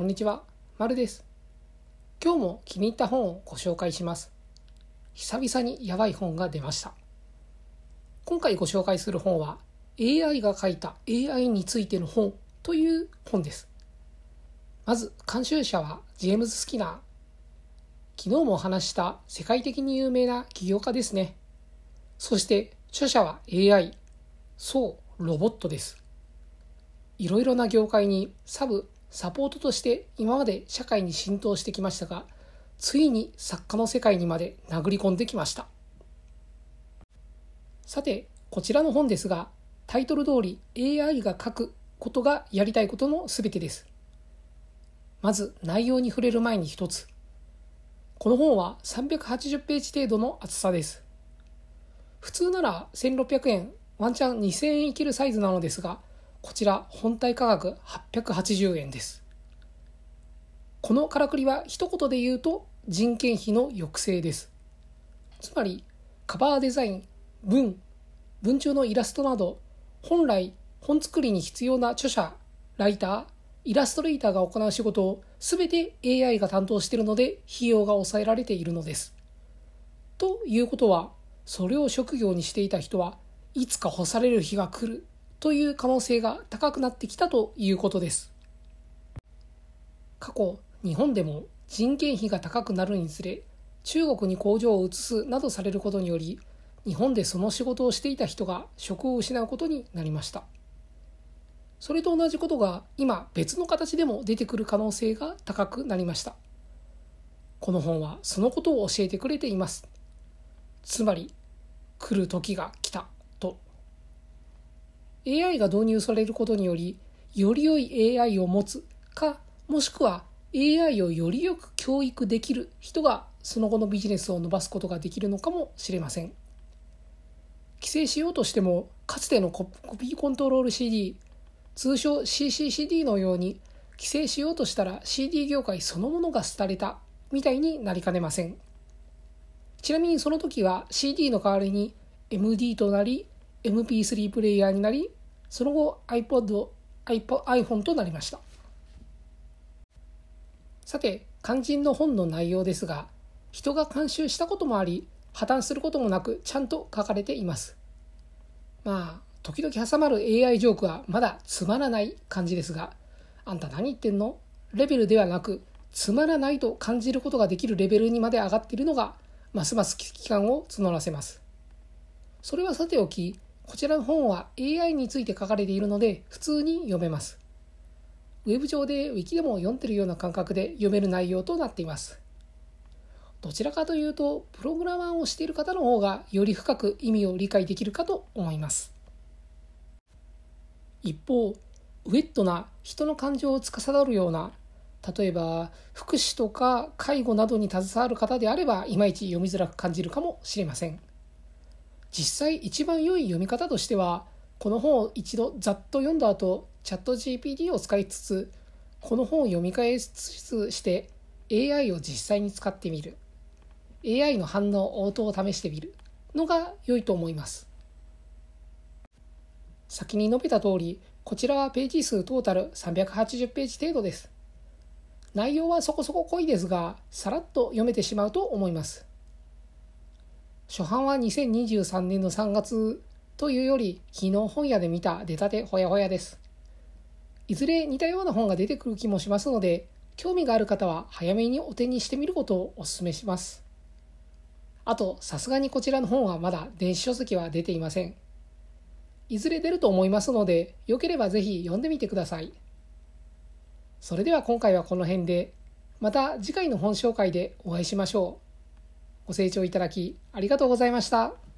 こんにちは、まるです。今日も気に入った本をご紹介します。久々にやばい本が出ました。今回ご紹介する本は AI が書いた AI についての本という本です。まず監修者はジェームズ・スキナー。昨日もお話した世界的に有名な起業家ですね。そして著者は AI。そう、ロボットです。いろいろな業界にサブ、サポートとして今まで社会に浸透してきましたが、ついに作家の世界にまで殴り込んできました。さて、こちらの本ですが、タイトル通り AI が書くことがやりたいことの全てです。まず内容に触れる前に一つ。この本は380ページ程度の厚さです。普通なら1600円、ワンチャン2000円いけるサイズなのですが、こちら本体価格880円です。このからくりは一言で言うと人件費の抑制です。つまりカバーデザイン、文、文中のイラストなど本来本作りに必要な著者、ライター、イラストレーターが行う仕事を全て AI が担当しているので費用が抑えられているのです。ということはそれを職業にしていた人はいつか干される日が来るという可能性が高くなってきたということです。過去、日本でも人件費が高くなるにつれ、中国に工場を移すなどされることにより、日本でその仕事をしていた人が職を失うことになりました。それと同じことが今別の形でも出てくる可能性が高くなりました。この本はそのことを教えてくれています。つまり、来る時が来た。AI が導入されることにより、より良い AI を持つか、もしくは AI をよりよく教育できる人がその後のビジネスを伸ばすことができるのかもしれません。規制しようとしても、かつてのコピーコントロール CD、通称 CCCD のように、規制しようとしたら CD 業界そのものが廃れたみたいになりかねません。ちなみにその時は CD の代わりに MD となり MP3 プレイヤーになり、その後 iPod、iPhone となりました。さて、肝心の本の内容ですが、人が監修したこともあり、破綻することもなくちゃんと書かれています。まあ、時々挟まる AI ジョークはまだつまらない感じですが、あんた何言ってんの？レベルではなく、つまらないと感じることができるレベルにまで上がっているのが、ますます危機感を募らせます。それはさておき、こちらの本は AI について書かれているので普通に読めます。ウェブ上で Wiki でも読んでるような感覚で読める内容となっています。どちらかというと、プログラマーをしている方の方がより深く意味を理解できるかと思います。一方、ウェットな人の感情を司るような、例えば福祉とか介護などに携わる方であれば、いまいち読みづらく感じるかもしれません。実際一番良い読み方としてはこの本を一度ざっと読んだ後チャット GPT を使いつつこの本を読み返しつつして AI を実際に使ってみる。AI の反応応答を試してみる。のが良いと思います。先に述べた通りこちらはページ数トータル380ページ程度です。内容はそこそこ濃いですがさらっと読めてしまうと思います。初版は2023年の3月というより昨日本屋で見た出たてほやほやです。いずれ似たような本が出てくる気もしますので興味がある方は早めにお手にしてみることをお勧めします。あと、さすがにこちらの本はまだ電子書籍は出ていません。いずれ出ると思いますので、よければぜひ読んでみてください。それでは今回はこの辺で、また次回の本紹介でお会いしましょう。ご清聴いただきありがとうございました。